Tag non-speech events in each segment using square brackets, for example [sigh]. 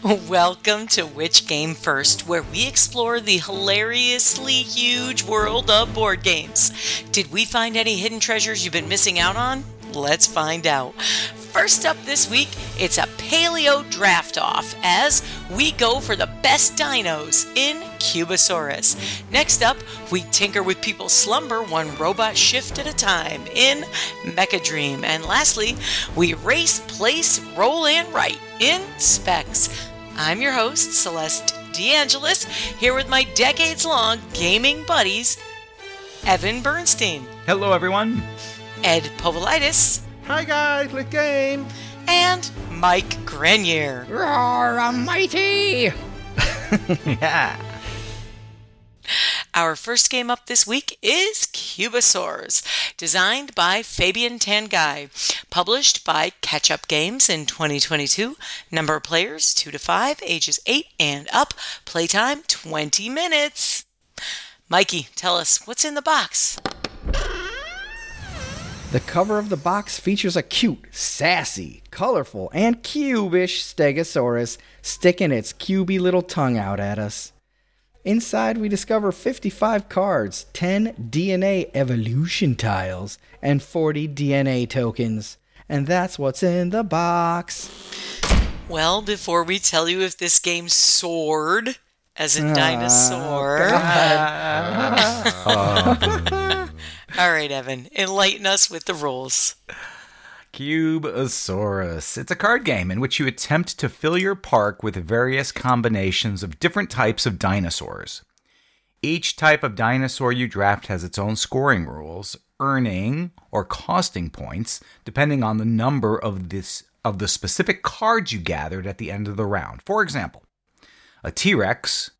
[laughs] Welcome to Which Game First, where we explore the hilariously huge world of board games. Did we find any hidden treasures you've been missing out on? Let's find out. First up this week, it's a paleo draft off as we go for the best dinos in Cubosaurs. Next up, we tinker with people's slumber one robot shift at a time in Mech A Dream. And lastly, we race, place, roll, and write in Spexxx. I'm your host, Celeste DeAngelis, here with my decades long gaming buddies, Evan Bernstein, Hello, everyone. Ed Povolitis, Hi guys, let's game. and Mike Grenier. Roar almighty! [laughs] yeah. Our first game up this week is Cubosaurs, designed by Fabien Tanguy, published by Catch Up Games in 2022. Number of players 2 to 5, ages 8 and up, playtime 20 minutes. Mikey, tell us what's in the box. The cover of the box features a cute, sassy, colorful, and cubish Stegosaurus sticking its cubey little tongue out at us. Inside, we discover 55 cards, 10 DNA evolution tiles, and 40 DNA tokens. And that's what's in the box. Well, before we tell you if this game soared, as in Ah, dinosaur. [laughs] [laughs] All right, Evan, enlighten us with the rules. Cubosaurs. It's a card game in which you attempt to fill your park with various combinations of different types of dinosaurs. Each type of dinosaur you draft has its own scoring rules, earning or costing points depending on the number of this of the specific cards you gathered at the end of the round. For example, a T-Rex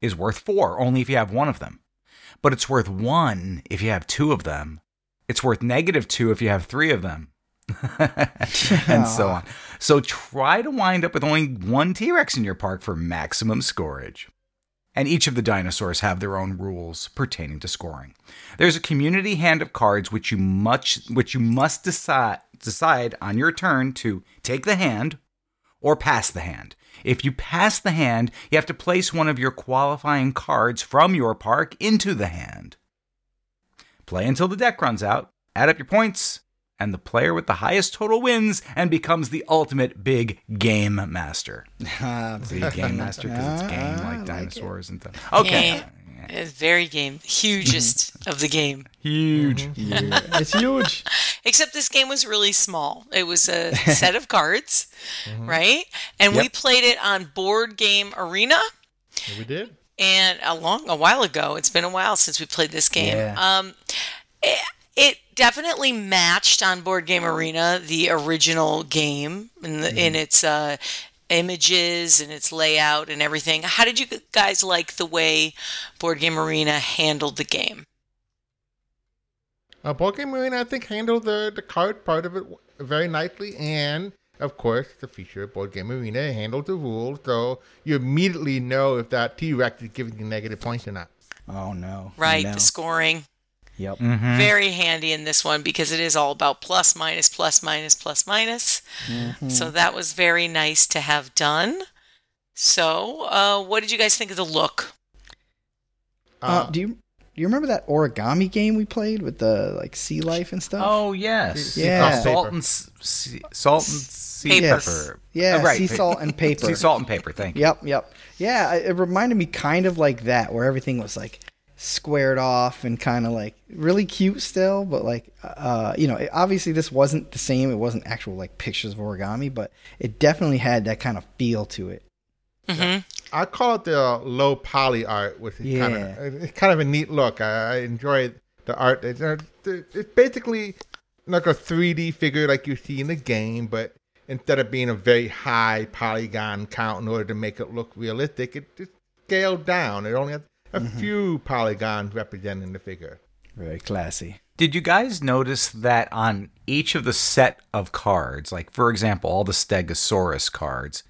is worth 4 only if you have one of them. But it's worth 1 if you have two of them. It's worth negative 2 if you have 3 of them. [laughs] and so on. So try to wind up with only one T Rex in your park for maximum scorage. And each of the dinosaurs have their own rules pertaining to scoring. There's a community hand of cards which you much which you must decide decide on your turn to take the hand or pass the hand. If you pass the hand, you have to place one of your qualifying cards from your park into the hand. Play until the deck runs out, add up your points, and the player with the highest total wins and becomes the ultimate big game master. [laughs] Ah, See, game master because it's [laughs] game I like like dinosaurs and stuff. Okay. Game. It's very game, hugest mm-hmm. of the game. Huge. Mm-hmm. yeah, it's huge. [laughs] Except this game was really small. It was a [laughs] set of cards, mm-hmm. right? And we played it on Board Game Arena. We did. And a long, a while ago, it's been a while since we played this game. Yeah. Um, it, it definitely matched on Board Game Arena the original game in, the, in its uh, images and its layout and everything. How did you guys like the way Board Game Arena handled the game? Uh, Board Game Arena, I think, handled the, the card part of it very nicely. And, of course, the feature of Board Game Arena handled the rules. So you immediately know if that T Rex is giving you negative points or not. Oh no. Right, No. the scoring. Yep. very handy in this one because it is all about plus minus plus minus plus minus. so that was very nice to have done so uh, what did you guys think of the look Uh, do you do you remember that origami game we played with the like sea life and stuff? Oh yes. Yeah. Salt and sea, salt and sea Paper. pepper. Yeah, Oh, right. sea salt and [laughs] paper. Sea salt and paper. Thank you. Yep, yep. Yeah, it it reminded me kind of like that, where everything was like squared off and kind of like really cute still, but like, uh, you know, it, obviously this wasn't the same. It wasn't actual like pictures of origami, but it definitely had that kind of feel to it. mm-hmm. I call it the low poly art, which is kind Yeah. of it's kind of a neat look. I, I enjoy the art. It's, uh, it's basically like a 3D figure like you see in the game, but instead of being a very high polygon count in order to make it look realistic, it just scaled down. It only has a few polygons representing the figure. Very classy. Did you guys notice that on each of the set of cards, like for example, all the Stegosaurus cards,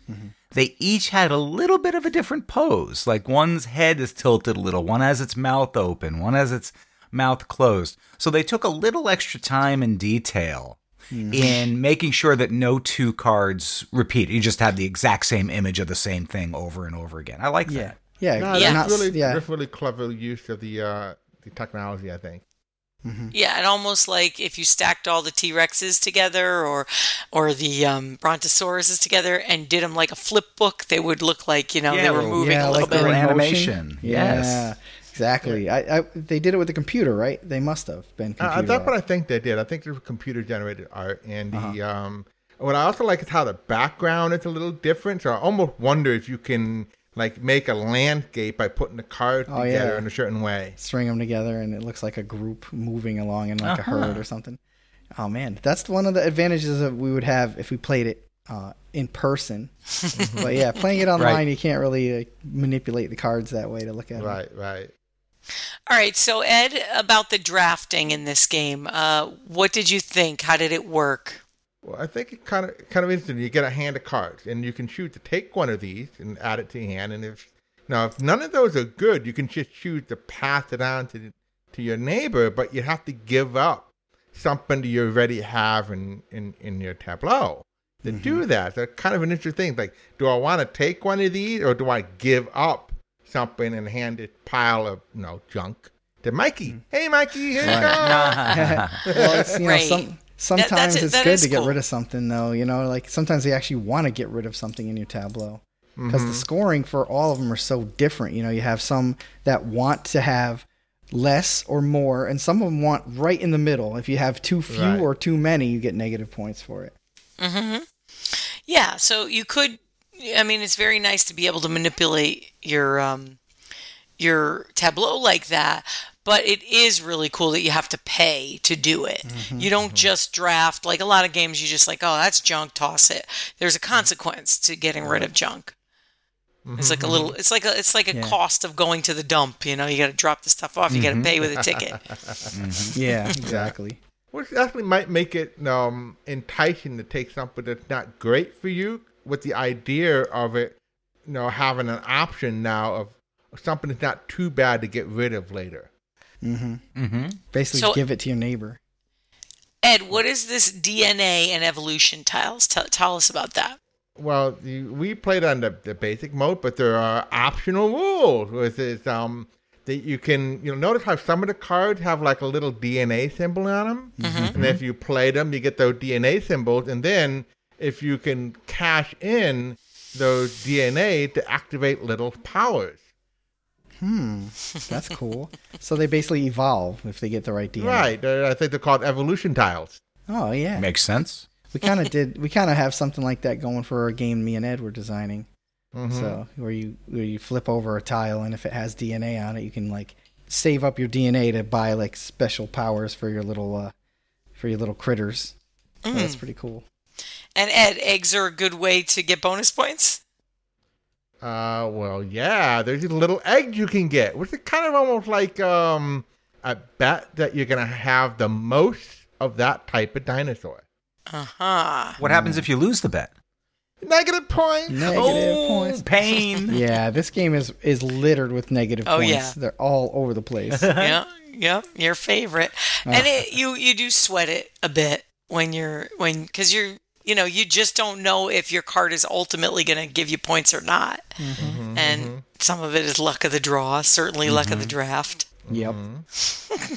they each had a little bit of a different pose. Like one's head is tilted a little, one has its mouth open, one has its mouth closed. So they took a little extra time and detail in making sure that no two cards repeat. You just have the exact same image of the same thing over and over again. I like Yeah. that. Yeah. No, they're that's really yeah. that's really clever use of the uh, the technology. I think. Yeah, and almost like if you stacked all the T Rexes together or or the um, Brontosauruses together and did them like a flip book, they would look like you know Yeah, they were moving yeah, a little like they're bit. in Animation. Yes. Yeah, exactly. I, I they did it with the computer, right? They must have been Uh, computer. that's what I think they did. I think it was computer generated art, and the Uh-huh. um, what I also like is how the background is a little different. So I almost wonder if you can like make a landscape by putting the cards Oh, together yeah. in a certain way. String them together, and it looks like a group moving along in like Uh-huh. a herd or something. Oh man, that's one of the advantages that we would have if we played it uh, in person. [laughs] but yeah, playing it online, Right. you can't really uh, manipulate the cards that way to look at them. Right, right. All right, so Ed, about the drafting in this game, uh, what did you think? How did it work? Well, I think it kind of kind of interesting. You get a hand of cards, and you can choose to take one of these and add it to your hand. And if now if none of those are good, you can just choose to pass it on to to your neighbor. But you have to give up something that you already have in in, in your tableau to mm-hmm. do that. So kind of an interesting thing. Like, do I want to take one of these, or do I give up something and hand this pile of you know junk to Mikey? Mm-hmm. Hey, Mikey, here you go. [laughs] [laughs] well, it's, you know, Right. some, sometimes that's- it's that good is to get rid of something, though. You know, like sometimes they actually want to get rid of something in your tableau because Mm-hmm. the scoring for all of them are so different. You know, you have some that want to have less or more, and some of them want right in the middle. If you have too few Right. or too many, you get negative points for it. Yeah, so you could. I mean, it's very nice to be able to manipulate your um, your tableau like that. But it is really cool that you have to pay to do it. Mm-hmm, you don't mm-hmm. just draft like a lot of games. You just like, oh, that's junk, toss it. There's a consequence to getting rid of junk. It's like a mm-hmm, little. It's like a. It's like a Yeah. cost of going to the dump. You know, you got to drop the stuff off. You got to pay with a [laughs] ticket. Yeah, [laughs] exactly. Which definitely might make it um, enticing to take something that's not great for you, with the idea of it, you know, having an option now of something that's not too bad to get rid of later. Mm-hmm. Mm-hmm. Basically, So- give it to your neighbor. Ed, what is this DNA and evolution tiles? Tell, tell us about that. Well, the, we played on the, the basic mode, but there are optional rules. With it, um, that you can, you know, notice how some of the cards have like a little DNA symbol on them, mm-hmm. and if you play them, you get those DNA symbols, and then if you can cash in those DNA to activate little powers. Hmm, that's cool. [laughs] so they basically evolve if they get the right DNA. Right. Uh, I think they're called evolution tiles. Oh yeah. Makes sense. We kind of did. We kind of have something like that going for a game me and Ed were designing. Mhm. So where you where you flip over a tile and if it has DNA on it, you can like save up your DNA to buy like special powers for your little uh for your little critters. So that's pretty cool. And Ed, eggs are a good way to get bonus points. Uh, well, yeah, there's these little eggs you can get, which is kind of almost like um, a bet that you're gonna have the most of that type of dinosaur. Uh huh. What happens if you lose the bet? Negative points. Negative oh, points. pain. [laughs] Yeah, this game is is littered with negative Oh, points. yeah. They're all over the place. [laughs] yeah, yeah, your favorite. And it, you you do sweat it a bit when you're when because you're you know you just don't know if your card is ultimately going to give you points or not. Mm-hmm. And mm-hmm. some of it is luck of the draw, certainly luck of the mm-hmm. draft. yep. [laughs]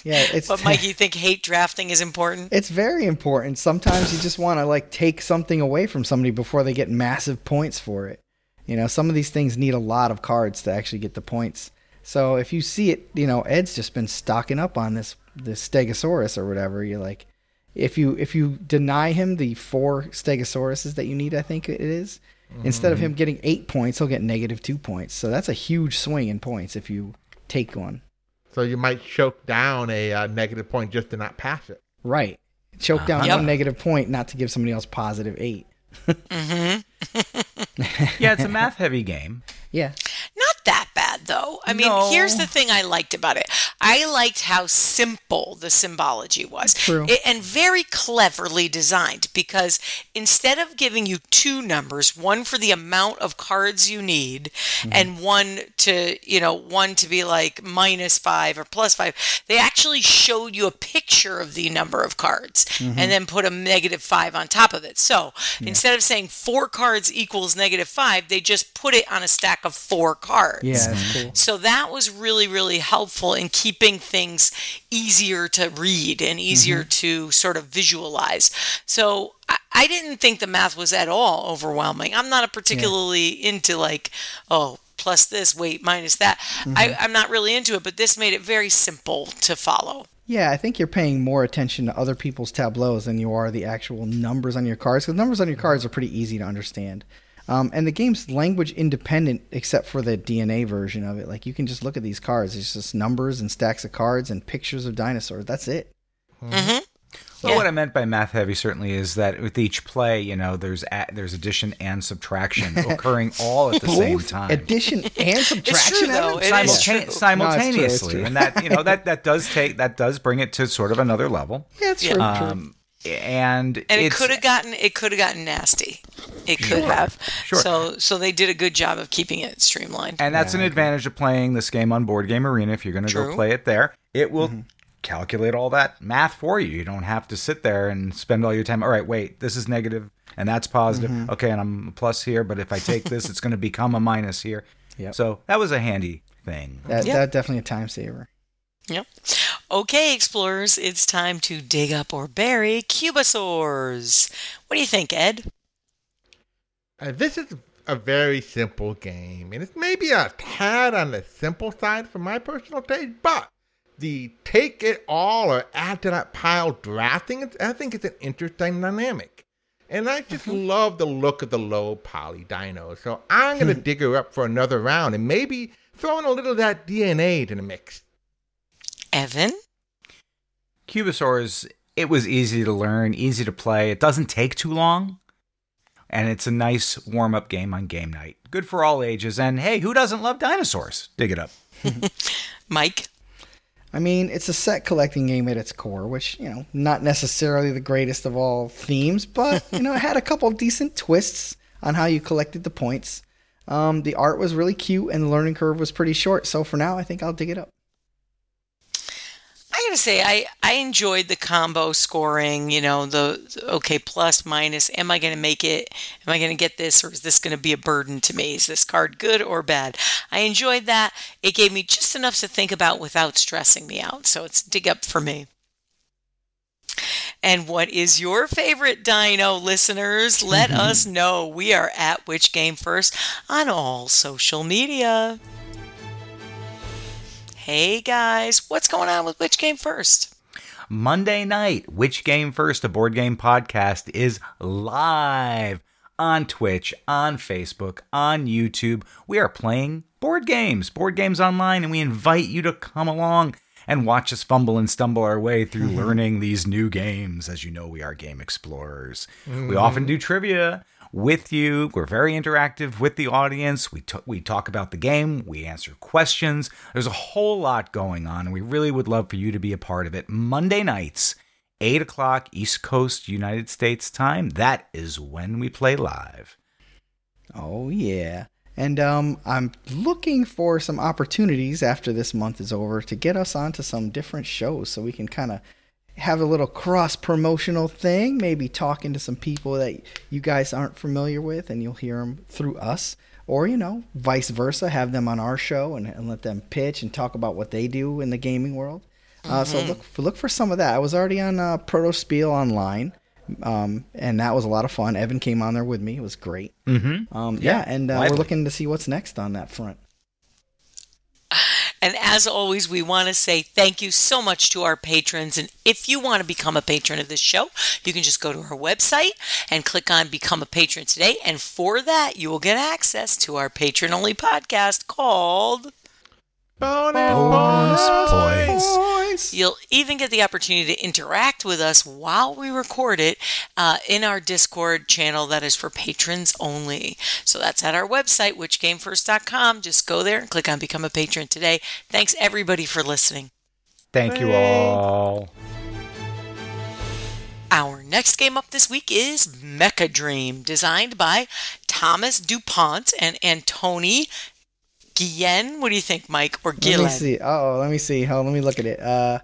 Yeah, it's But Mike, you think hate drafting is important? It's very important. Sometimes you just want to like take something away from somebody before they get massive points for it. You know, some of these things need a lot of cards to actually get the points. So if you see it, you know, Ed's just been stocking up on this this Stegosaurus or whatever. You're like, if you if you deny him the four Stegosauruses that you need, I think it is, instead of mm-hmm. him getting eight points, he'll get negative two points. So that's a huge swing in points if you take one. So you might choke down a uh, negative point just to not pass it. Right. Choke down uh-huh. Yep. one negative point, not to give somebody else positive eight. [laughs] Mm-hmm. [laughs] Yeah, it's a math heavy game. Yeah. Not that bad though. I mean, No. here's the thing I liked about it. I liked how simple the symbology was. True. It- and very cleverly designed because instead of giving you two numbers, one for the amount of cards you need mm-hmm. and one to, you know, one to be like minus five or plus five, they actually showed you a picture of the number of cards mm-hmm. and then put a negative five on top of it. So instead of saying four cards equals negative five, they just put it on a stack of four cards. Yeah, cool. So that was really, really helpful in keeping things easier to read and easier Mm-hmm. to sort of visualize. So I, I didn't think the math was at all overwhelming. I'm not a particularly into like, oh, plus this, wait, minus that. Mm-hmm. I, I'm not really into it, but this made it very simple to follow. Yeah, I think you're paying more attention to other people's tableaus than you are the actual numbers on your cards. Because numbers on your cards are pretty easy to understand. Um, and the game's language independent, except for the DNA version of it. Like you can just look at these cards. It's just numbers and stacks of cards and pictures of dinosaurs. That's it. hmm Well, Yeah. what I meant by math heavy certainly is that with each play, you know, there's a, there's addition and subtraction [laughs] occurring all at the same time. addition and [laughs] subtraction. though. Evan? It is Simultane- true. simultaneously, No, it's true, it's true. and that you know that that does take that does bring it to sort of another level. [laughs] Yeah, it's true. Um, and And it could have gotten it could have gotten nasty. It could have. Sure. So so they did a good job of keeping it streamlined. And that's Yeah, an advantage of playing this game on Board Game Arena. If you're going to go play it there, it will Mm-hmm. calculate all that math for you. You don't have to sit there and spend all your time. All right, wait, this is negative and that's positive. Mm-hmm. Okay, and I'm a plus here, but if I take this, it's going to become a minus here. Yeah. So that was a handy thing. that, Yeah. that definitely a time saver. Yep. Okay, explorers, it's time to dig up or bury Cubosaurs. What do you think, Ed? Uh, this is a very simple game, and it's maybe a tad on the simple side for my personal taste, but the take it all or add to that pile drafting, I think it's an interesting dynamic. And I just love the look of the low poly dino, so I'm going to dig her up for another round and maybe throw in a little of that DNA to the mix. Evan? Cubosaurs, it was easy to learn, easy to play. It doesn't take too long. And it's a nice warm up game on game night. Good for all ages. And hey, who doesn't love dinosaurs? Dig it up. [laughs] Mike? I mean, it's a set collecting game at its core, which, you know, not necessarily the greatest of all themes, but, you know, it had a couple decent twists on how you collected the points. Um, the art was really cute and the learning curve was pretty short, so for now, I think I'll dig it up. I gotta say, I, I enjoyed the combo scoring, you know, the, the- okay, plus, minus. Am I gonna make it? Am I gonna get this, or is this gonna be a burden to me? Is this card good or bad? I enjoyed that. It gave me just enough to think about without stressing me out. So it's dig up for me. And what is your favorite dino, listeners? Let [laughs] us know. We are at Which Game First on all social media. Hey guys, what's going on with Which Game First? Monday night, Which Game First, a board game podcast, is live on Twitch, on Facebook, on YouTube. We are playing board games, board games online, and we invite you to come along and watch us fumble and stumble our way through [laughs] learning these new games. As you know, we are game explorers. We mm-hmm. often do trivia with you. We're very interactive with the audience. We, t- we talk about the game, we answer questions. There's a whole lot going on, and we really would love for you to be a part of it. Monday nights, 8 o'clock East Coast United States time. That is when we play live. Oh yeah. And um, I'm looking for some opportunities after this month is over to get us onto some different shows so we can kind of have a little cross promotional thing, maybe talking to some people that you guys aren't familiar with and you'll hear them through us. Or, you know, vice versa, have them on our show and, and let them pitch and talk about what they do in the gaming world. Uh, so look for, look for some of that. I was already on uh, Proto Spiel online, um, and that was a lot of fun. Evan came on there with me; it was great. Mm-hmm. Um, yeah, and uh, we're looking to see what's next on that front. And as always, we want to say thank you so much to our patrons. And if you want to become a patron of this show, you can just go to our website and click on Become a Patron today. And for that, you will get access to our patron only podcast called. Bonus, Bonus points. points. You'll even get the opportunity to interact with us while we record it uh, in our Discord channel that is for patrons only. So that's at our website, whichgamefirst.com. Just go there and click on Become a Patron today. Thanks everybody for listening. Thank you all. Our next game up this week is Mech A Dream, designed by Thomas DuPont and Antoni Guillen. What do you think, Mike? Or Let me see. Oh, let me see. Hold, let me look at it. Uh,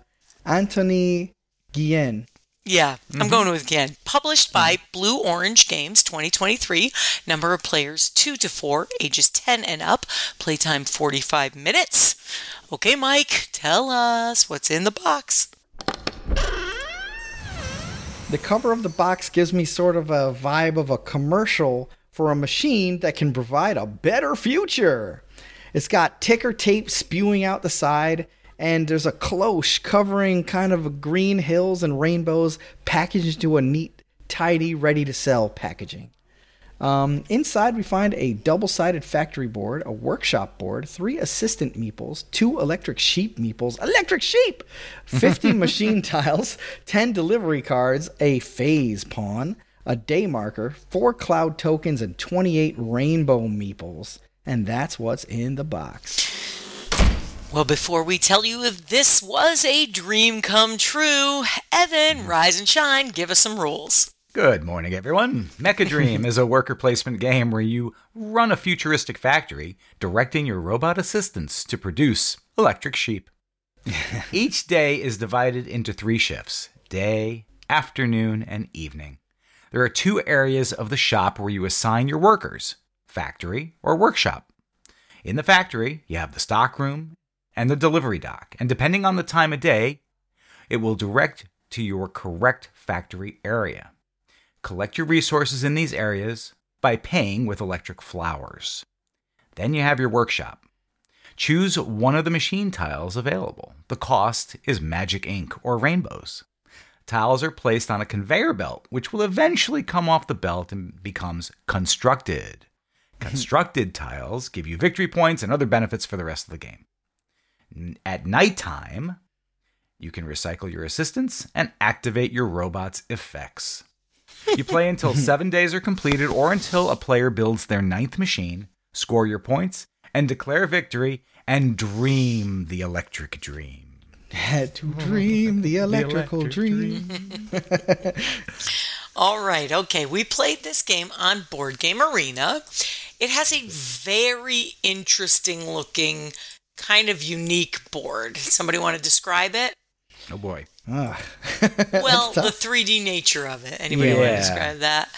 Anthony Guillen. Yeah, I'm going with Guillen. Published by Blue Orange Games 2023. Number of players 2 to 4, ages 10 and up. Playtime 45 minutes. Okay, Mike, tell us what's in the box. The cover of the box gives me sort of a vibe of a commercial for a machine that can provide a better future. It's got ticker tape spewing out the side, and there's a cloche covering kind of green hills and rainbows packaged into a neat, tidy, ready to sell packaging. Um, inside, we find a double sided factory board, a workshop board, three assistant meeples, two electric sheep meeples, electric sheep, 50 [laughs] machine tiles, 10 delivery cards, a phase pawn, a day marker, four cloud tokens, and 28 rainbow meeples. And that's what's in the box. Well, before we tell you if this was a dream come true, Evan, rise and shine, give us some rules. Good morning, everyone. Mech A Dream is a worker placement game where you run a futuristic factory, directing your robot assistants to produce electric sheep. [laughs] Each day is divided into three shifts day, afternoon, and evening. There are two areas of the shop where you assign your workers factory or workshop. In the factory, you have the stockroom and the delivery dock, and depending on the time of day, it will direct to your correct factory area. Collect your resources in these areas by paying with electric flowers. Then you have your workshop. Choose one of the machine tiles available. The cost is magic ink or rainbows. Tiles are placed on a conveyor belt, which will eventually come off the belt and becomes constructed. Constructed tiles give you victory points and other benefits for the rest of the game. N- At nighttime, you can recycle your assistants and activate your robot's effects. You play until [laughs] seven days are completed or until a player builds their ninth machine, score your points, and declare victory and dream the electric dream. Had to dream [laughs] the electrical electric dream. [laughs] All right, okay. We played this game on Board Game Arena. It has a very interesting looking, kind of unique board. Somebody want to describe it? Oh boy. Ah. [laughs] Well, the 3D nature of it. Anybody want to describe that?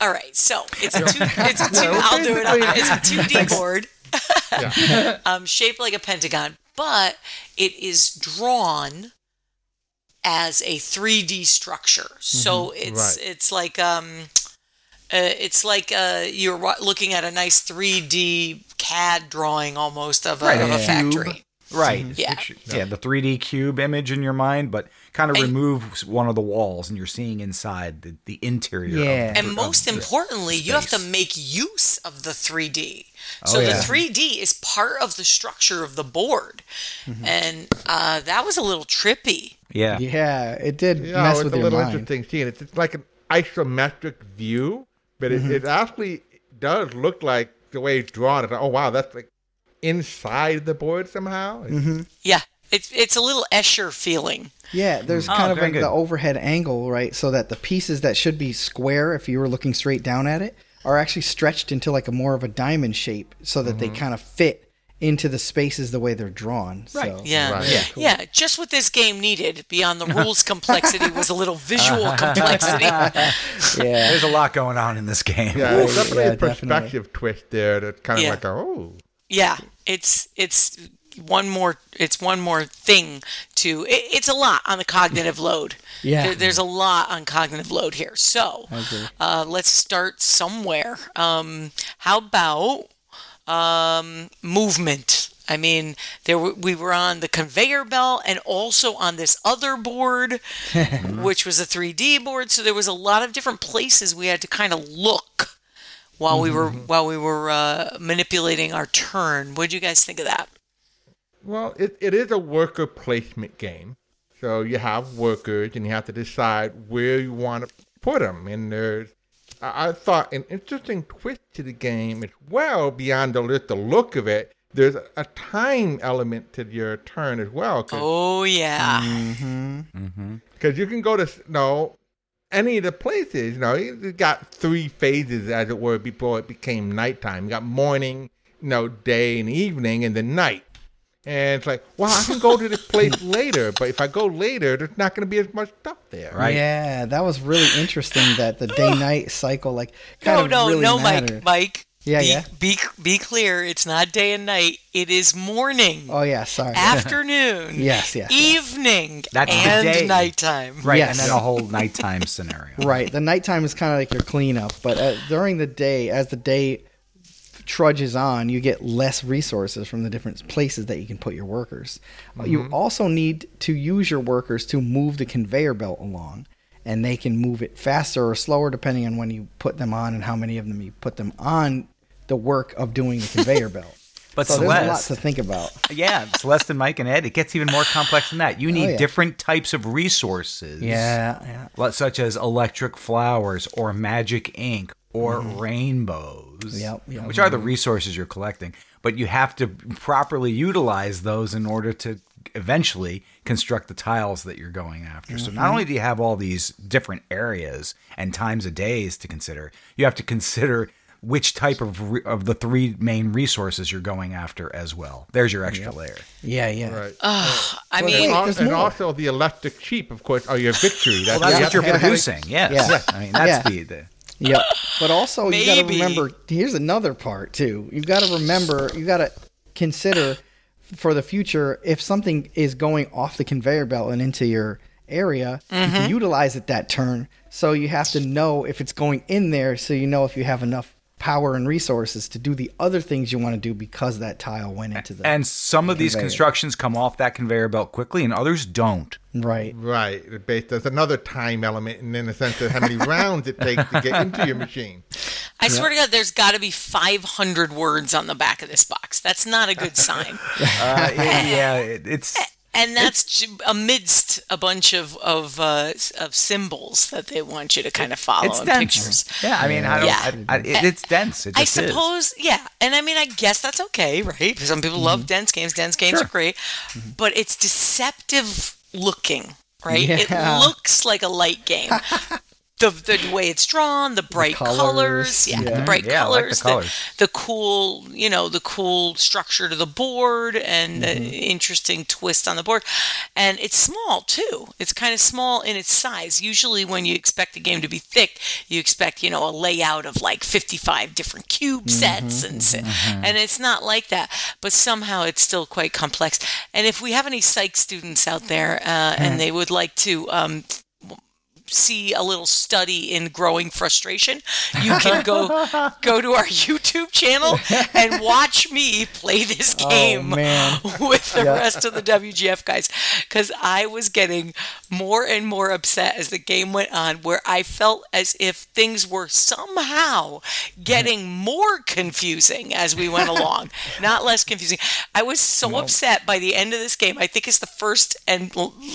All right, so it's a two, [laughs] it's a two, I'll do it. I'll, it's a 2D board, Yeah. [laughs] um, shaped like a pentagon, but it is drawn as a 3D structure. So it's Right. it's like um, uh, it's like uh, you're wa- looking at a nice 3D CAD drawing almost of a, Right, of a a factory. cube. Right. Yeah. Yeah, the 3D cube image in your mind, but kind of And- remove one of the walls and you're seeing inside the, the interior. of Yeah. the- And most the importantly, you have to make use of the 3D. Oh, So the 3D is part of the structure of the board. Mm-hmm. And uh, that was a little trippy. Yeah. Yeah, it did Yeah, mess it's with a your little mind. interesting seeing. It's, it's like an isometric view, but it, mm-hmm. it actually does look like the way it's drawn. It's like, oh wow, that's like inside the board somehow. Mm-hmm. Yeah, it's it's a little Escher feeling. Yeah, there's Oh, kind of like good. the overhead angle, right? So that the pieces that should be square, if you were looking straight down at it, are actually stretched into like a more of a diamond shape, so that they mm-hmm. kind of fit into the spaces the way they're drawn. Right. So, Yeah. Right. Yeah. Yeah, just what this game needed beyond the rules [laughs] complexity was a little visual [laughs] complexity. yeah, There's a lot going on in this game. Yeah, it's definitely yeah, a perspective twist there. That's kind of Yeah. like, a, oh, Yeah, it's it's one more it's one more thing to it, it's a lot on the cognitive load. [laughs] Yeah. There, there's a lot on cognitive load here. So agree. uh, let's start somewhere. Um, how about um, movement? I mean, there were, we were on the conveyor belt and also on this other board, [laughs] which was a 3D board. So there was a lot of different places we had to kind of look while we were while we were uh, manipulating our turn. What do you guys think of that? Well, it, it is a worker placement game. So you have workers and you have to decide where you want to put them. And there's, I, I thought, an interesting twist to the game as well, beyond the, just the look of it, there's a time element to your turn as well. Cause, Oh yeah. Mm. Because you can go to s- no any of the places. You know, you got three phases, as it were, before it became nighttime. You got morning, you know, day and evening, and then night. And it's like, well, I can go to this place [laughs] later, but if I go later, there's not going to be as much stuff there. Right. Yeah, that was really interesting that the day night cycle like kind No, of no, really no, mattered. Mike. Mike. Yeah, be, yeah. Be be clear. It's not day and night. It is morning, Oh yeah, sorry. afternoon, [laughs] Yes, yes, yes. evening, That's the and day. nighttime. Right, Yes. and then a whole nighttime scenario. [laughs] Right. The nighttime is kind of like your cleanup, but uh, during the day, as the day trudges on, you get less resources from the different places that you can put your workers. Uh, You also need to use your workers to move the conveyor belt along, and they can move it faster or slower depending on when you put them on and how many of them you put them on the work of doing the conveyor [laughs] belt. But so there's a lot to think about. yeah, Celeste and Mike and Ed, it gets even more complex than that. You need Oh, yeah. different types of resources. Yeah, yeah. Such as electric flowers or magic ink or rainbows. Mm-hmm. Yep, yep. Which are the resources you're collecting. But you have to properly utilize those in order to eventually construct the tiles that you're going after. So Mm-hmm. not only do you have all these different areas and times of days to consider, you have to consider which type of re- of the three main resources you're going after as well. There's your extra layer. Yeah, yeah. Right. I and, mean, al- there's and also the electric sheep, of course, are your victory. Well, That's that's the what you're other- producing. Yes. Yeah. I mean, that's Yeah. the, the Yep. [sighs] But also, you got to remember. Here's another part too. You got to remember. You got to consider for the future if something is going off the conveyor belt and into your area, you can mm-hmm. utilize it that turn. So you have to know if it's going in there, so you know if you have enough power and resources to do the other things you want to do because that tile went into the And some of these constructions come off that conveyor belt quickly, and others don't. right. Right. The There's another time element, and in the sense of how many [laughs] rounds it takes to get into your machine. I swear to God, there's got to be 500 words on the back of this box. That's not a good sign. [laughs] Uh, yeah, it, it's And that's amidst a bunch of of, uh, of symbols that they want you to kind of follow it's in dense. pictures. Yeah, I mean, I don't. Yeah. I, I, it, it's dense. It I just is. suppose, yeah. And I mean, I guess that's okay, right? Some people Mm-hmm. love dense games. Dense games are great, but it's deceptive looking, right? Yeah. It looks like a light game. [laughs] The, the way it's drawn, the bright colors, colors, yeah, the bright Yeah, I like the colors, colors. the cool, you know, the cool structure to the board and the Mm-hmm. interesting twist on the board. And it's small too. It's kind of small in its size. Usually when you expect a game to be thick, you expect, you know, a layout of like 55 different cube Mm-hmm. sets and si- and it's not like that, but somehow it's still quite complex. And if we have any psych students out there uh, and they would like to um, see a little study in growing frustration, you [laughs] can go go to our YouTube channel and watch me play this oh, game Oh, [laughs] with the rest of the WGF guys cuz I was getting more and more upset as the game went on where I felt as if things were somehow getting more confusing as we went [laughs] along, not less confusing. I was so upset by the end of this game. I think it's the first and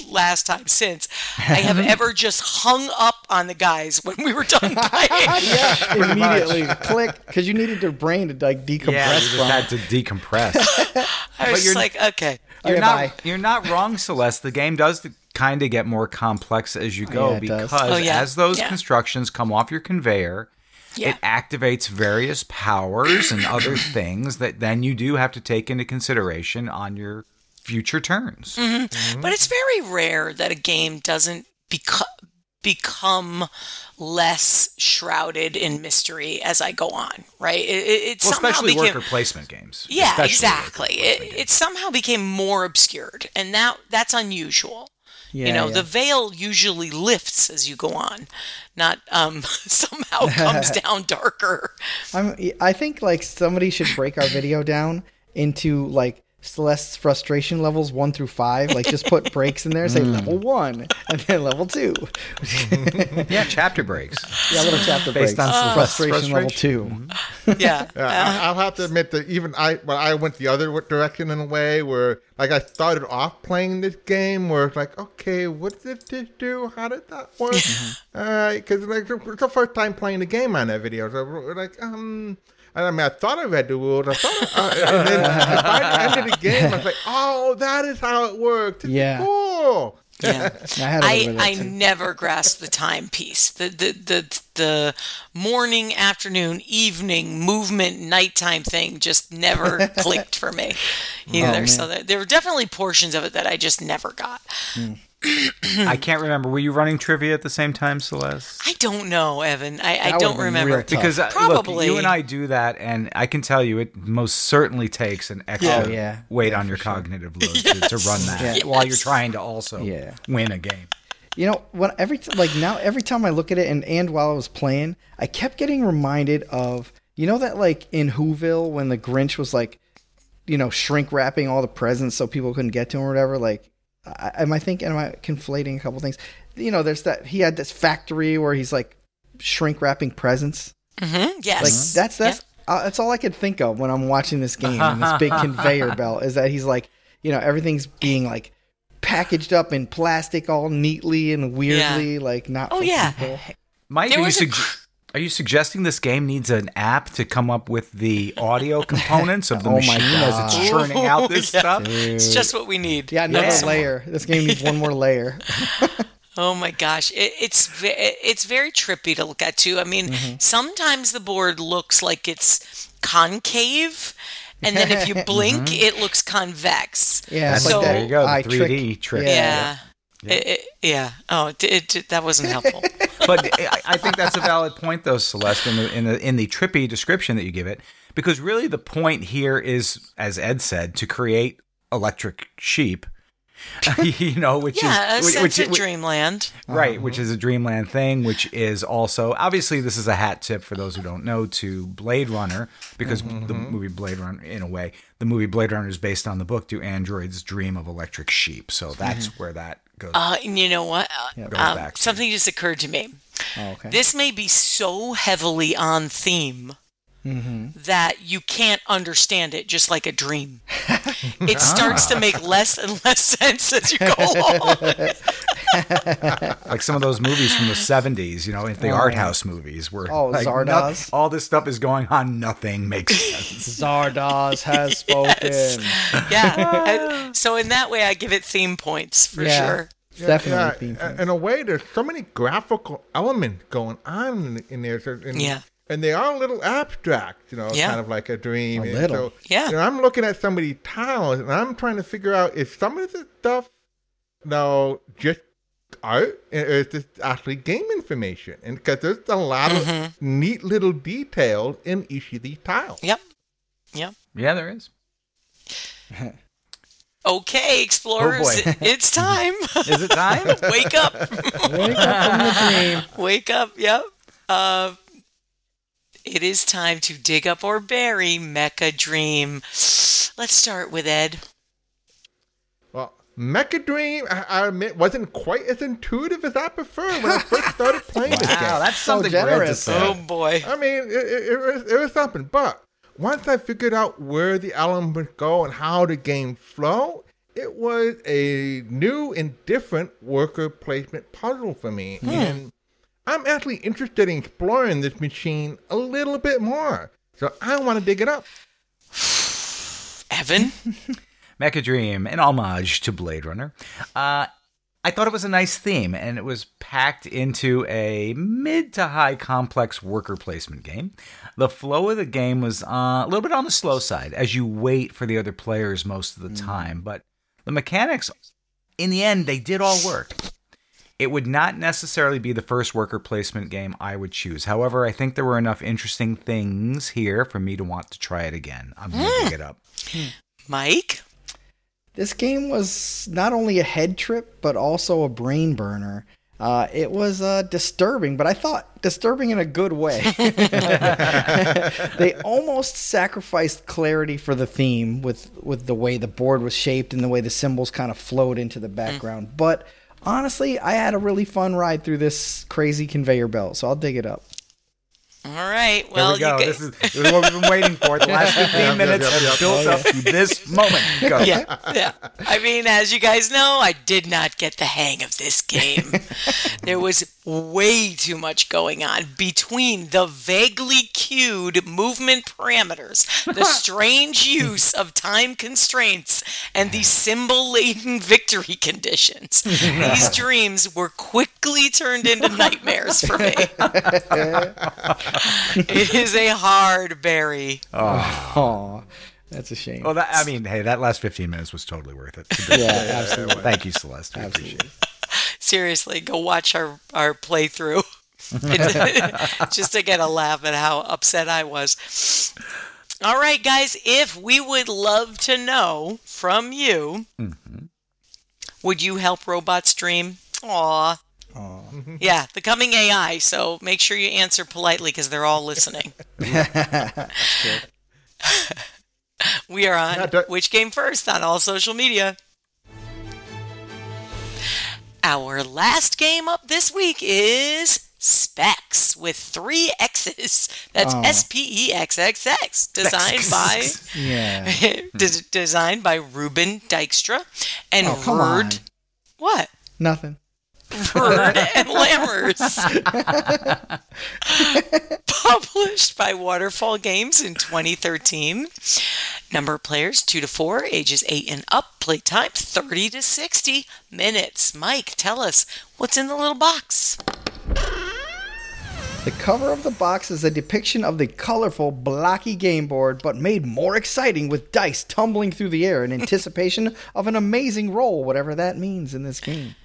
last time since I have ever just hung up on the guys [laughs] when we were done [laughs] playing. Yeah, immediately click because you needed your brain to like decompress Yeah, you just from. had to decompress. [laughs] I was you're- just like, okay. you're Okay, not. bye. You're not wrong, Celeste. The game does kind of get more complex as you go Yeah, because Oh, yeah. as those Yeah. constructions come off your conveyor, Yeah. it activates various powers and other [clears throat] things that then you do have to take into consideration on your future turns. Mm-hmm. But it's very rare that a game doesn't beco- become less shrouded in mystery as I go on, right? It, it, Well, somehow especially became, worker placement games. Yeah, Especially exactly. It, games. it somehow became more obscured, and that that's unusual. Yeah, you know, yeah. the veil usually lifts as you go on, not um, [laughs] somehow comes [laughs] down darker. I'm, I think like somebody should break our video down into like Celeste's frustration levels one through five. Like just put breaks in there, say Mm. level one, and then level two. [laughs] yeah, chapter breaks. Yeah, little chapter Based breaks. on Celeste's frustration level frustration. 2 Yeah. [laughs] Yeah, I- I'll have to admit that even I, well, I went the other direction in a way where, like, I started off playing this game where it's like, okay, what did this do? How did that work? Because like it's the first time playing the game on that video, so we're like, um. And I mean, I thought I read the rules. I thought, uh, and then by the end of the game, I was like, "Oh, that is how it worked. This Yeah. cool." Yeah. I had a little bit I, I never grasped the timepiece. The, the the the morning, afternoon, evening, movement, nighttime thing just never [laughs] clicked for me either. man. so there, there were definitely portions of it that I just never got. I can't remember. Were you running trivia at the same time, Celeste? I don't know, Evan. I, I don't remember. Because uh, look, Probably. you and I do that, and I can tell you, it most certainly takes an extra Oh, yeah. weight on your cognitive load [laughs] to, to run that Yeah. while you're trying to also Yeah. win a game. You know, when every t- like now every time I look at it and and while I was playing, I kept getting reminded of you know that like in Whoville when the Grinch was like, you know, shrink wrapping all the presents so people couldn't get to him or whatever. Like, I, am I thinking? Am I conflating a couple things? You know, there's that he had this factory where he's like shrink wrapping presents. hmm Like Yes. that's that's uh, that's all I could think of when I'm watching this game and this big [laughs] conveyor belt is that he's like, you know, everything's being like packaged up in plastic all neatly and weirdly, like not. Oh, for yeah. people. Mike, There was a sug- are you suggesting this game needs an app to come up with the audio [laughs] components of the Oh machine as it's churning out this [laughs] Yeah. stuff? It's just what we need. Yeah, another Yeah. layer. This game needs one more layer. [laughs] Oh my gosh, it, it's it's very trippy to look at too. I mean, Mm-hmm. sometimes the board looks like it's concave, and then if you blink, it looks convex. Yeah, it's So- like there you go, the eye 3D trick. Yeah. Yeah. It- it- yeah. Oh, it, it, it- that wasn't helpful. But I, I think that's a valid point, though, Celeste, in the, in the in the trippy description that you give it, because really the point here is, as Ed said, to create electric sheep. [laughs] you know, which yeah, a is which, sense which, of dreamland. right, uh-huh. which is a Dreamland thing, which is also obviously this is a hat tip for those who don't know to Blade Runner because mm-hmm, the mm-hmm. movie Blade Runner, in a way, the movie Blade Runner is based on the book "Do Androids Dream of Electric Sheep?" So that's mm-hmm. where that goes. Uh, and you know what? Uh, Goes um, something just occurred to me. Oh, okay. This may be so heavily on theme Mm-hmm. that you can't understand it, just like a dream. [laughs] it starts to make [laughs] less and less [laughs] sense as you go along. Like some of those movies from the 70s, you know, the art oh. house movies where Oh, like, Zardoz. all this stuff is going on, nothing makes sense. [laughs] Zardoz has [laughs] spoken. Yeah. so in that way, I give it theme points for Yeah. sure. It's definitely yeah, theme thing. in a way, there's so many graphical elements going on in, in there. So, and, Yeah. And they are a little abstract, you know, Yeah. kind of like a dream. A little. So, Yeah. You know, I'm looking at some of these tiles and I'm trying to figure out if some of the stuff, no, just art or is this actually game information? And because there's a lot Mm-hmm. of neat little details in each of these tiles. Yep. Yep. Yeah, there is. [laughs] Okay, explorers, Oh, it's time. [laughs] Is it time? [laughs] Wake up. Wake up from the dream. Wake up. Yep. Uh, it is time to dig up or bury Mech A Dream. Let's start with Ed. Well, Mech A Dream, I, I admit, wasn't quite as intuitive as I preferred when I first started [laughs] playing this game. wow, that's something great to generous. Oh boy. I mean, it, it, it, was, it was something. But once I figured out where the elements go and how the game flow, it was a new and different worker placement puzzle for me. Hmm. And I'm actually interested in exploring this machine a little bit more. So I want to dig it up. [sighs] Evan. [laughs] Mech A Dream, an homage to Blade Runner. Uh, I thought it was a nice theme, and it was packed into a mid to high complex worker placement game. The flow of the game was uh, a little bit on the slow side as you wait for the other players most of the time, but the mechanics, in the end, they did all work. It would not necessarily be the first worker placement game I would choose. However, I think there were enough interesting things here for me to want to try it again. I'm going to pick it up. Mike. This game was not only a head trip, but also a brain burner. Uh, it was uh, disturbing, but I thought disturbing in a good way. [laughs] they almost sacrificed clarity for the theme with, with the way the board was shaped and the way the symbols kind of flowed into the background. But honestly, I had a really fun ride through this crazy conveyor belt, so I'll dig it up. All right. There Well, we go. you This guys, is, this is what we've been waiting for. The last [laughs] 15 Yep, minutes yep, have yep. built up to this moment. Go. [laughs] yeah, yeah. I mean, as you guys know, I did not get the hang of this game. [laughs] there was way too much going on between the vaguely cued movement parameters, the strange use of time constraints, and the symbol laden victory conditions. These dreams were quickly turned into nightmares for me. [laughs] it is a hard bury. Oh, that's a shame. Well, that, I mean, hey, that last 15 minutes was totally worth it. [laughs] yeah, absolutely. Thank you, Celeste. We appreciate it. seriously go watch our our playthrough [laughs] just to get a laugh at how upset i was all right guys if we would love to know from you mm-hmm. would you help robots dream Aw. Yeah, the coming AI. So make sure you answer politely because they're all listening. [laughs] [laughs] we are on Yeah, do- Which Game First on all social media. Our last game up this week is Spexxx with three [laughs] X's. That's Oh. S P E X X X, designed by Yeah. des- designed by Ruben Dykstra and Oh, come on. What? Nothing. Bird [laughs] and Lammers. [laughs] Published by Waterfall Games in 2013. Number of players 2 to 4, ages 8 and up, play time 30 to 60 minutes. Mike, tell us what's in the little box. The cover of the box is a depiction of the colorful, blocky game board, but made more exciting with dice tumbling through the air in anticipation of an amazing roll, whatever that means in this game.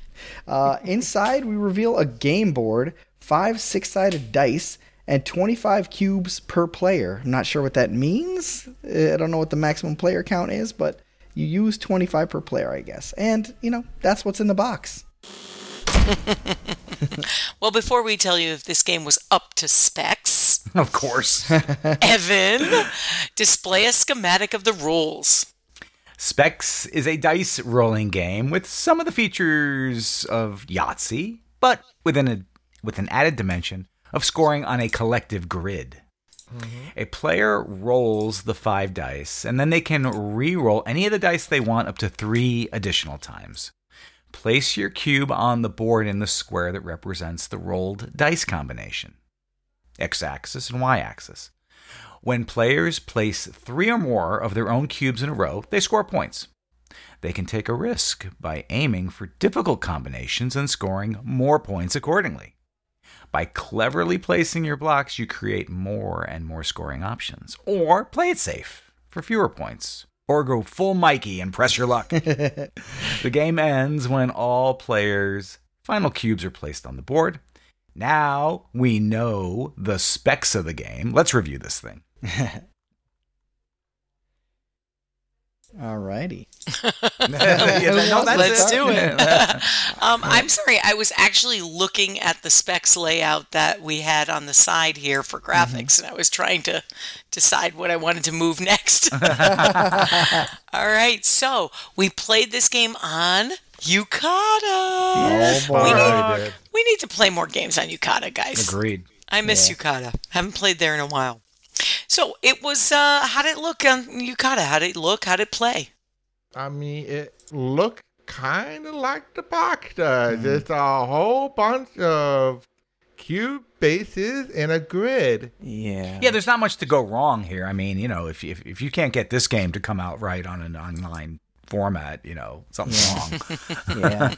Uh, inside, we reveal a game board, five six sided dice, and 25 cubes per player. I'm not sure what that means. Uh, I don't know what the maximum player count is, but you use 25 per player, I guess. And, you know, that's what's in the box. [laughs] Well, before we tell you if this game was up to specs, Of course. [laughs] Evan, display a schematic of the rules. Spexxx is a dice rolling game with some of the features of Yahtzee, but within a with an added dimension of scoring on a collective grid. Mm-hmm. A player rolls the five dice, and then they can re-roll any of the dice they want up to three additional times. Place your cube on the board in the square that represents the rolled dice combination, x-axis and y-axis. When players place three or more of their own cubes in a row, they score points. They can take a risk by aiming for difficult combinations and scoring more points accordingly. By cleverly placing your blocks, you create more and more scoring options. Or play it safe for fewer points. Or go full Mikey and press your luck. [laughs] the game ends when all players' final cubes are placed on the board. Now we know the specs of the game. Let's review this thing. [laughs] Alrighty. [laughs] Yeah, no, Let's it. do it. [laughs] um, I'm sorry, I was actually looking at the specs layout that we had on the side here for graphics, and I was trying to decide what I wanted to move next. All right, so we played this game on Yucata. Oh boy. We need, we need to play more games on Yucata, guys. Agreed. I miss Yucata. Haven't played there in a while. So it was. Uh, how did it look on Yucata? How did it look? How did it play? I mean, it looked kind of like the box does. Just a whole bunch of cube bases in a grid. Yeah. Yeah, there's not much to go wrong here. I mean, you know, if if, if you can't get this game to come out right on an online format, you know, something's wrong. [laughs] yeah.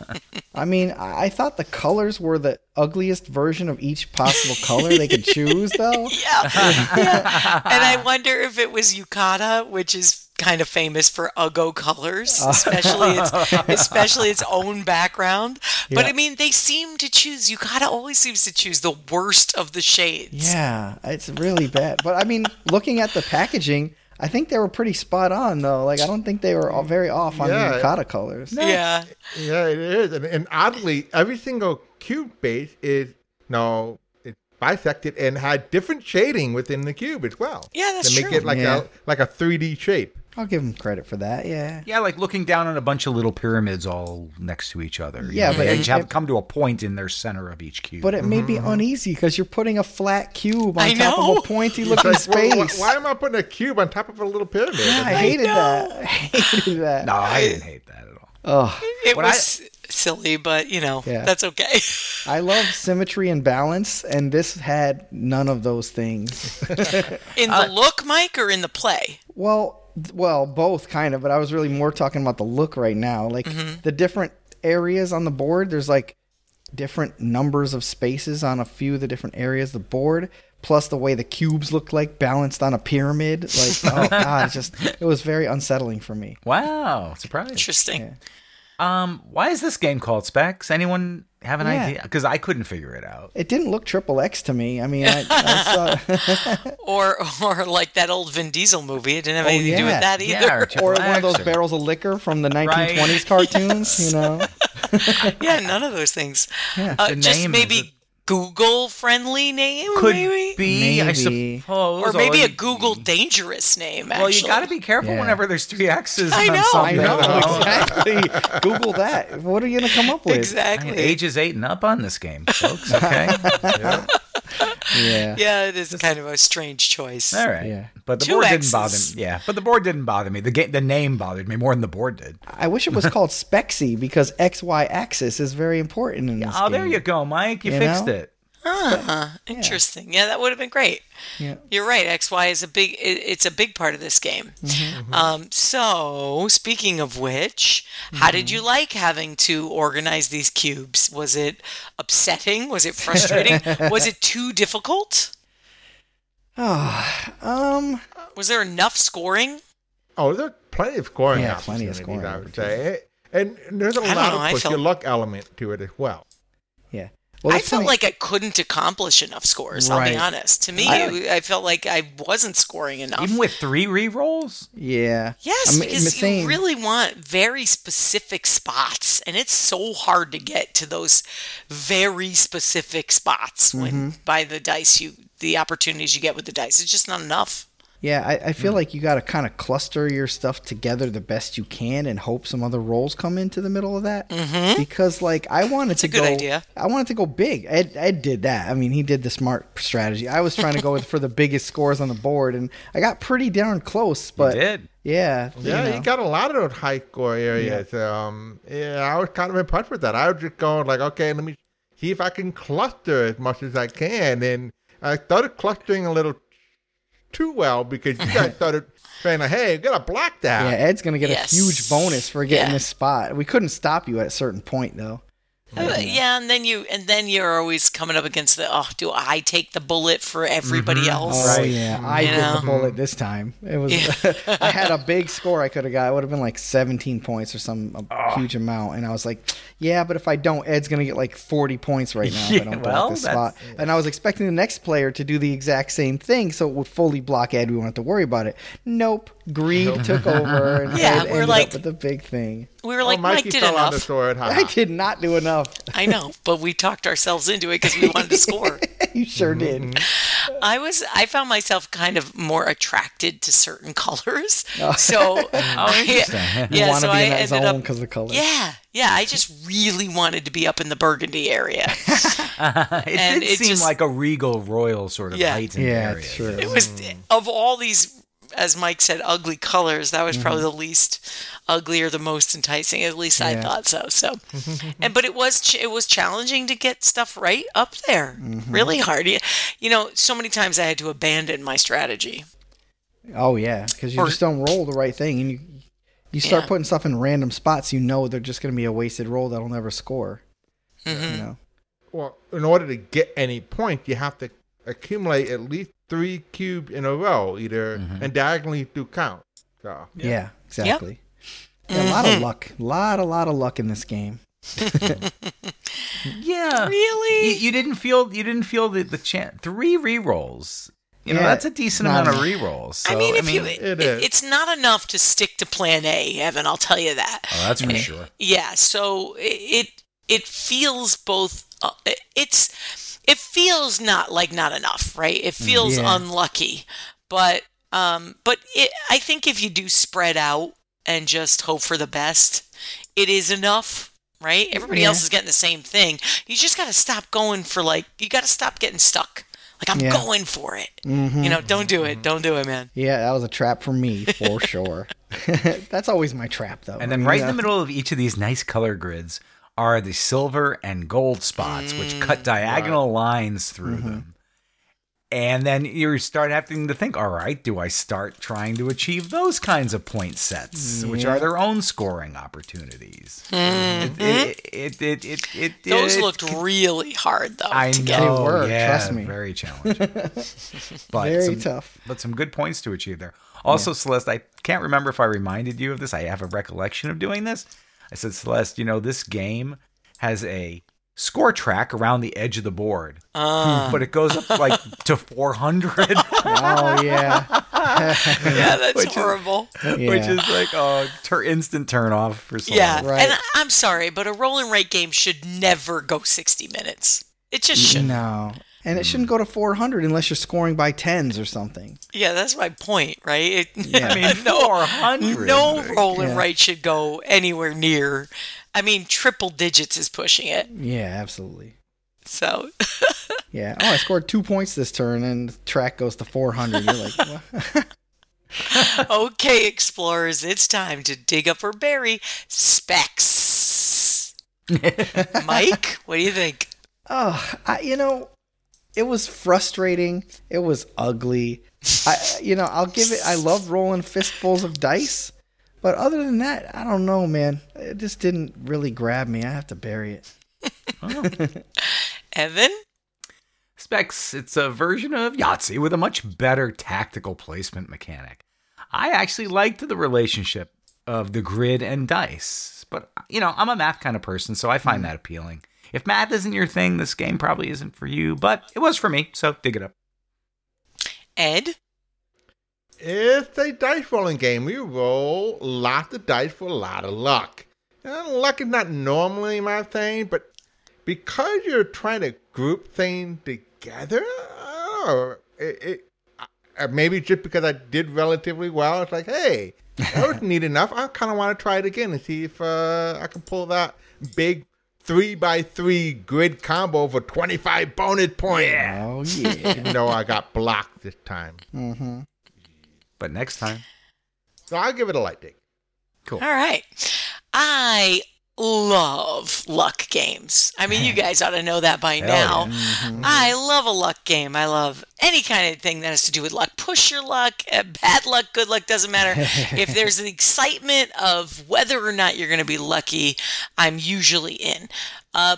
I mean, I I thought the colors were the ugliest version of each possible color they could choose, [laughs] though. Yeah. yeah. And I wonder if it was Yucata, which is kind of famous for Uggo colors, [laughs] especially its especially its own background. But I mean, they seem to choose Yucata always seems to choose the worst of the shades. Yeah, it's really bad. But I mean, looking at the packaging, I think they were pretty spot on, though. Like, I don't think they were all very off on Yeah. the Yucata colors. Yeah. Yeah, it is. And, and oddly, every single cube base is no, it's bisected and had different shading within the cube as well. Yeah, that's to make true. it like Yeah. a like a 3D shape. I'll give him credit for that. Yeah. Yeah, like looking down on a bunch of little pyramids all next to each other. Yeah, know, but they it- have it- come to a point in their center of each cube. But it may be mm-hmm. uneasy because you're putting a flat cube on I top know. of a pointy looking Like, why- space. why, why am I putting a cube on top of a little pyramid? Yeah, I hated know. that. [laughs] I hated that. no, I didn't hate that at all. Ugh. It What I- was silly, but you know, Yeah. that's okay. I love symmetry and balance, and this had none of those things. [laughs] In the look, Mike, or in the play? Well, th- well, both kind of, but I was really more talking about the look right now. Like the different areas on the board, there's like different numbers of spaces on a few of the different areas of the board, plus the way the cubes look like balanced on a pyramid. Like, [laughs] oh god, it's just it was very unsettling for me. Wow, surprise. Interesting. Um, why is this game called Spexxx? Anyone have an Yeah. idea? Because I couldn't figure it out. It didn't look triple X to me. I mean, I, I saw, [laughs] Or, or like that old Vin Diesel movie. It didn't have Oh, anything to do with that either. Yeah, or, or Triple one of those or- barrels of liquor from the 1920s Right. cartoons. You know, [laughs] [laughs] Yeah, none of those things. Yeah. Uh, just maybe is Google friendly name, Could maybe, be, I Maybe. suppose, or maybe a you- Google dangerous name. Actually. Well, you got to be careful Yeah. whenever there's three X's. I know. something. I know exactly. [laughs] Google that. What are you gonna come up with? I exactly. mean, age is eight and up on this game, folks. Okay, [laughs] Yeah. Yeah, it is kind of a strange choice. all right. Yeah. But the Two board X's. didn't bother me. Yeah, but the board didn't bother me. The game, the name bothered me more than the board did. I wish it was called Spexy because X Y axis is very important in this Oh, there you go, Mike. You, You fixed know? it. Huh, interesting. Yeah, that would have been great. Yeah. You're right. XY is a big. It, it's a big part of this game. Mm-hmm. Um, so, speaking of which, how did Mm-hmm. you like having to organize these cubes? Was it upsetting? Was it frustrating? [laughs] was it too difficult? [sighs] Um. Was there enough scoring? Oh, there's plenty of scoring Yeah, plenty of scoring I would say. And there's a lot know, of push felt- your luck element to it as well. Yeah. Well, I felt plenty- like I couldn't accomplish enough scores. I'll be honest. To me, I- I, felt like I wasn't scoring enough. Even with three re-rolls? Yeah. Yes, I'm- because I'm you really want very specific spots, and it's so hard to get to those very specific spots when Mm-hmm. by the dice you the opportunities you get with the dice. It's just not enough. Yeah, I, I feel Hmm. like you got to kind of cluster your stuff together the best you can and hope some other rolls come into the middle of that. Mm-hmm. Because like I wanted to a good go, idea. I wanted to go big. Ed, Ed did that. I mean, he did the smart strategy. I was trying to go with for the biggest scores on the board, and I got pretty darn close. But did. yeah, Yeah, you you, got a lot of those high score areas. Um, yeah, I was kind of impressed with that. I was just going like, okay, let me see if I can cluster as much as I can. And I started clustering a little too well because you guys [laughs] started saying, like, hey, you gotta block that. Yeah, Ed's gonna get Yes. a huge bonus for getting Yeah. this spot. We couldn't stop you at a certain point though. Uh, Yeah, and then you and then you're always coming up against the oh, do I take the bullet for everybody mm-hmm. else? Oh Right. yeah, mm-hmm. I You did know? the bullet this time. It was [laughs] I had a big [laughs] score I could have got. It would have been like 17 points or some a ah. huge amount, and I was like, yeah, but if I don't, Ed's gonna get like 40 points right now if I [laughs] don't block well, this that's- spot. And I was expecting the next player to do the exact same thing, so it would fully block Ed. We wouldn't have to worry about it. Nope, greed took over, [laughs] and Yeah, we're ended like- up with the big thing. We were like, oh, Mike did fell on the enough. sword. [laughs] Ha. I did not do enough. I know, but we talked ourselves into it because we wanted to score. [laughs] you sure Mm-hmm. did. I was I found myself kind of more attracted to certain colors. So Oh, interesting. yeah, You want so to be I in that ended zone up because of the color. Yeah, yeah. I just really wanted to be up in the Burgundy area. it And did it seem just- like a regal royal sort of Yeah. heightened Yeah, area. it's true. It was of all these, as Mike said, ugly colors. That was probably the least ugly or the most enticing. At least I thought so. So, [laughs] and but it was ch- it was challenging to get stuff right up there. Really hard. You, you know, so many times I had to abandon my strategy. Oh yeah, because you Or- just don't roll the right thing, and you you start Yeah. putting stuff in random spots. You know they're just going to be a wasted roll that'll never score. Mm-hmm. You know. Well, in order to get any point, you have to accumulate at least three cubes in a row, either and diagonally through count. So Yeah, exactly. Yeah, a lot of [laughs] luck, a lot a lot of luck in this game. [laughs] Yeah. Really? You, you didn't feel you didn't feel the the chance three re-rolls. You know, Yeah, that's a decent amount of enough. re-rolls. So, I mean, if you, it it, is. it's not enough to stick to Plan A, Evan. I'll tell you that. oh, that's for sure. Yeah, so it it feels both. Uh, it's it feels not like not enough, right? It feels Yeah. unlucky, but Um, but it, I think if you do spread out and just hope for the best, it is enough, right? Everybody Yeah. else is getting the same thing. You just got to stop going for like, you got to stop getting stuck. Like, I'm Yeah. going for it. You know, don't do it. Don't do it, man. Yeah, that was a trap for me for [laughs] sure. [laughs] That's always my trap, though. And then I mean, right in uh, the middle of each of these nice color grids are the silver and gold spots, which cut Mm, diagonal lines through Mm-hmm. them. And then you start having to think, all right, do I start trying to achieve those kinds of point sets, which are their own scoring opportunities? It, it, it, it, it, it, Mm-hmm. Those it- looked really hard, though. I to get. know, They were, yeah, trust me. very challenging, [laughs] but Very some, tough. But some good points to achieve there. Also, Celeste, I can't remember if I reminded you of this. I have a recollection of doing this. I said, Celeste, you know, this game has a score track around the edge of the board, Uh, but it goes up like [laughs] to 400, Oh yeah, [laughs] yeah, that's Which is- horrible. which is like oh, tur- instant turn off for Celeste. Yeah, Right. and I- I'm sorry, but a roll and write game should never go 60 minutes. It just shouldn't. no. And it mm. shouldn't go to 400 unless you're scoring by tens or something. Yeah, that's my point, right? It, [laughs] Yeah. I mean, 400. [laughs] no roll and Yeah. write should go anywhere near. I mean, triple digits is pushing it. Yeah, absolutely. So, [laughs] Yeah. Oh, I scored two points this turn, and the track goes to 400. You're like, what? okay, explorers, it's time to dig up or bury Spexxx. Mike, what do you think? oh, I, you know, it was frustrating. It was ugly. I, you know, I'll give it. I love rolling fistfuls of dice, but other than that, I don't know, man. It just didn't really grab me. I have to bury it. [laughs] Evan? Spexxx, it's a version of Yahtzee with a much better tactical placement mechanic. I actually liked the relationship of the grid and dice, but you know, I'm a math kind of person, so I find mm. that appealing. If math isn't your thing, this game probably isn't for you, but it was for me, so dig it up. Ed? It's a dice rolling game. We roll lots of dice for a lot of luck. And luck is not normally my thing, but because you're trying to group things together, I know, it, it, uh, maybe just because I did relatively well, it's like, hey, that was [laughs] neat enough. I kind of want to try it again and see if uh, I can pull that big three by three grid combo for 25 bonus points. Oh yeah. Even though I got blocked this time. mm-hmm. But next time, So I'll give it a light dig. Cool. All right. I love luck games. I mean, you guys ought to know that by Hell now. Mm-hmm. I love a luck game. I love any kind of thing that has to do with luck. Push your luck, uh, bad luck, good luck, doesn't matter. [laughs] if there's the excitement of whether or not you're going to be lucky, I'm usually in. Uh,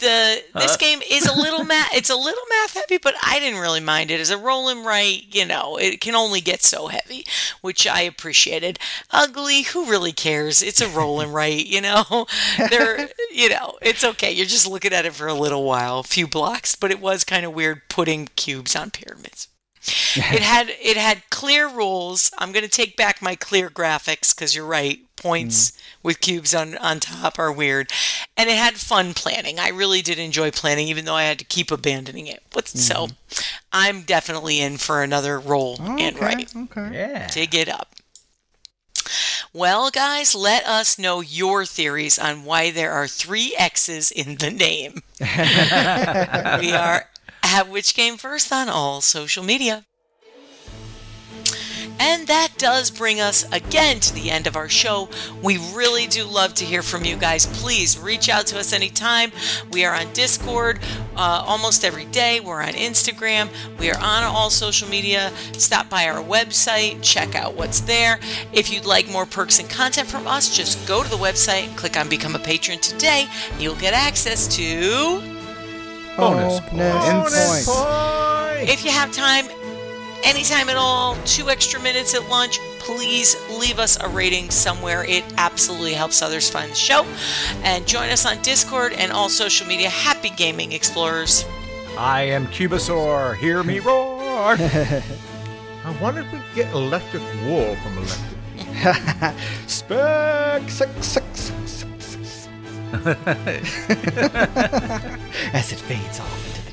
the this Uh. game is a [laughs] little math. It's a little math heavy, but I didn't really mind it. As a roll and write, you know, it can only get so heavy, which I appreciated. Ugly, who really cares? It's a roll and write, you know. [laughs] There, you know, it's okay. You're just looking at it for a little while, a few blocks, but it was kind of weird putting cubes on pyramids. It had it had clear rules. I'm going to take back my clear graphics because you're right. Points mm. with cubes on on top are weird, and it had fun planning. I really did enjoy planning, even though I had to keep abandoning it. But so, mm-hmm. I'm definitely in for another roll and oh, okay. right. Okay. yeah. Dig it up. Well, guys, let us know your theories on why there are three X's in the name. [laughs] we are at Which Game First on all social media. And that does bring us again to the end of our show. We really do love to hear from you guys. Please reach out to us anytime. We are on Discord uh, almost every day. We're on Instagram. We are on all social media. Stop by our website, check out what's there. If you'd like more perks and content from us, just go to the website click on Become a Patron today. You'll get access to. Bonus Bonus Bonus points. If you have time, anytime at all, two extra minutes at lunch, please leave us a rating somewhere. It absolutely helps others find the show. And join us on Discord and all social media. Happy gaming, explorers. I am Cubosaur. Hear me [laughs] roar. [laughs] I wonder if we could get electric wool from electric. [laughs] Spec six, six. [laughs] As it fades off into